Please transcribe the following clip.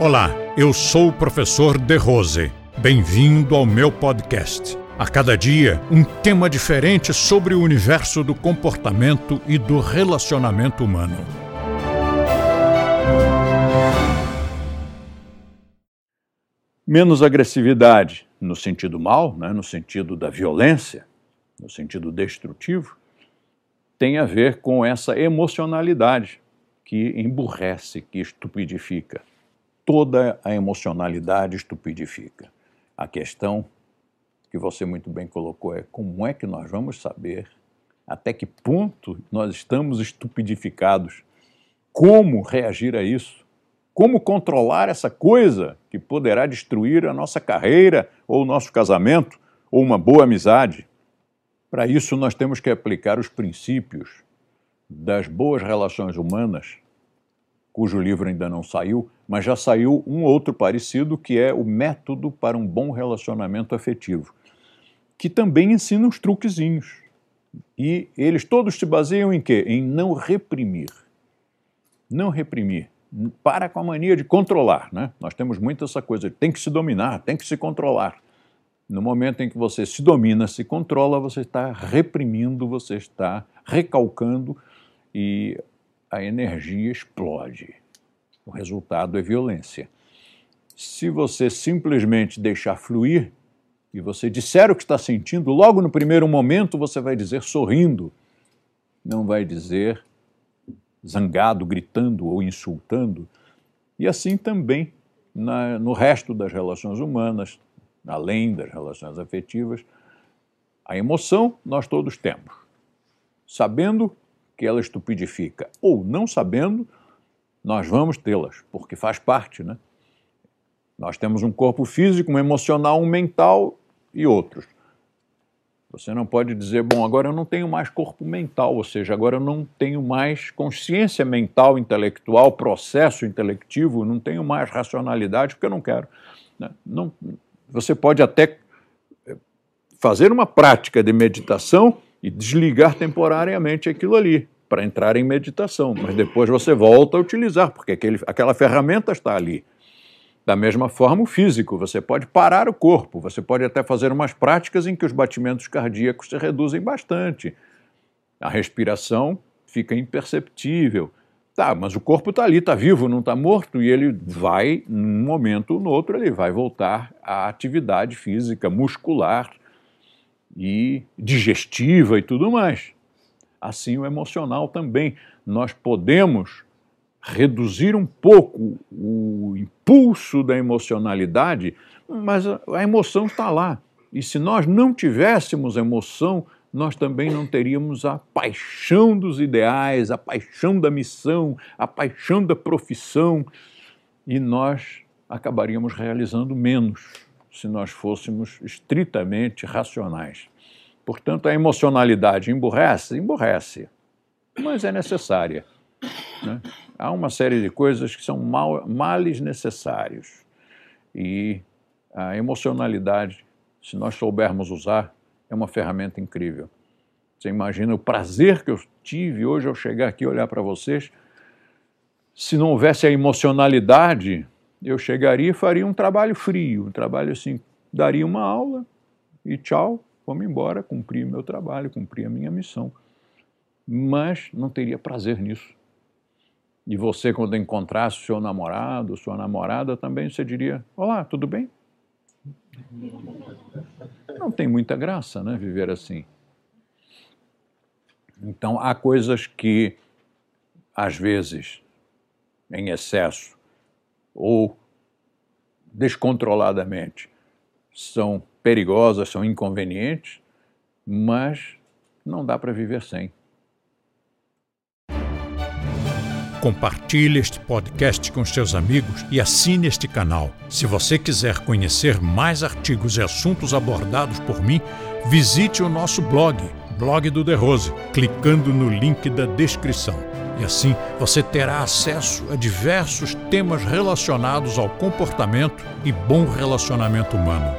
Olá, eu sou o professor De Rose. Bem-vindo ao meu podcast. A cada dia, um tema diferente sobre o universo do comportamento e do relacionamento humano. Menos agressividade, no sentido mal, né, no sentido da violência, no sentido destrutivo, tem a ver com essa emocionalidade que emburrece, que estupidifica toda a emocionalidade estupidifica. A questão que você muito bem colocou é como é que nós vamos saber até que ponto nós estamos estupidificados, como reagir a isso, como controlar essa coisa que poderá destruir a nossa carreira ou o nosso casamento ou uma boa amizade. Para isso, nós temos que aplicar os princípios das boas relações humanas cujo livro ainda não saiu, mas já saiu um outro parecido que é o Método para um Bom Relacionamento Afetivo, que também ensina uns truquezinhos. E eles todos se baseiam em quê? Em não reprimir. Não reprimir. Para com a mania de controlar, né? Nós temos muito essa coisa, tem que se dominar, tem que se controlar. No momento em que você se domina, se controla, você está reprimindo, você está recalcando e a energia explode. O resultado é violência. Se você simplesmente deixar fluir e você disser o que está sentindo, logo no primeiro momento você vai dizer sorrindo, não vai dizer zangado, gritando ou insultando. E assim também na, no resto das relações humanas, além das relações afetivas, a emoção nós todos temos. Sabendo que ela estupidifica, ou não sabendo, nós vamos tê-las, porque faz parte, né? Nós temos um corpo físico, um emocional, um mental e outros. Você não pode dizer, bom, agora eu não tenho mais corpo mental, ou seja, agora eu não tenho mais consciência mental, intelectual, processo intelectivo, não tenho mais racionalidade porque eu não quero. Né? Não, você pode até eh, fazer uma prática de meditação e desligar temporariamente aquilo ali para entrar em meditação, mas depois você volta a utilizar, porque aquele, aquela ferramenta está ali. Da mesma forma, o físico, você pode parar o corpo, você pode até fazer umas práticas em que os batimentos cardíacos se reduzem bastante. A respiração fica imperceptível. Tá, mas o corpo está ali, está vivo, não está morto, e ele vai, num momento ou no outro, ele vai voltar à atividade física, muscular, e digestiva e tudo mais. Assim o emocional também. Nós podemos reduzir um pouco o impulso da emocionalidade, mas a emoção está lá. E se nós não tivéssemos emoção, nós também não teríamos a paixão dos ideais, a paixão da missão, a paixão da profissão, e nós acabaríamos realizando menos se nós fôssemos estritamente racionais. Portanto, a emocionalidade emburrece? Emburrece, mas é necessária. Né? Há uma série de coisas que são mal, males necessários. E a emocionalidade, se nós soubermos usar, é uma ferramenta incrível. Você imagina o prazer que eu tive hoje ao chegar aqui e olhar para vocês. Se não houvesse a emocionalidade, eu chegaria e faria um trabalho frio, um trabalho assim, daria uma aula e tchau, vamos embora, cumprir meu trabalho, cumprir a minha missão. Mas não teria prazer nisso. E você, quando encontrasse o seu namorado, sua namorada, também você diria: Olá, tudo bem? Não tem muita graça, né, viver assim. Então, há coisas que, às vezes, em excesso, ou descontroladamente são perigosas, são inconvenientes, mas não dá para viver sem. Compartilhe este podcast com seus amigos e assine este canal. Se você quiser conhecer mais artigos e assuntos abordados por mim, visite o nosso blog, Blog do The Rose, clicando no link da descrição. E assim você terá acesso a diversos temas relacionados ao comportamento e bom relacionamento humano.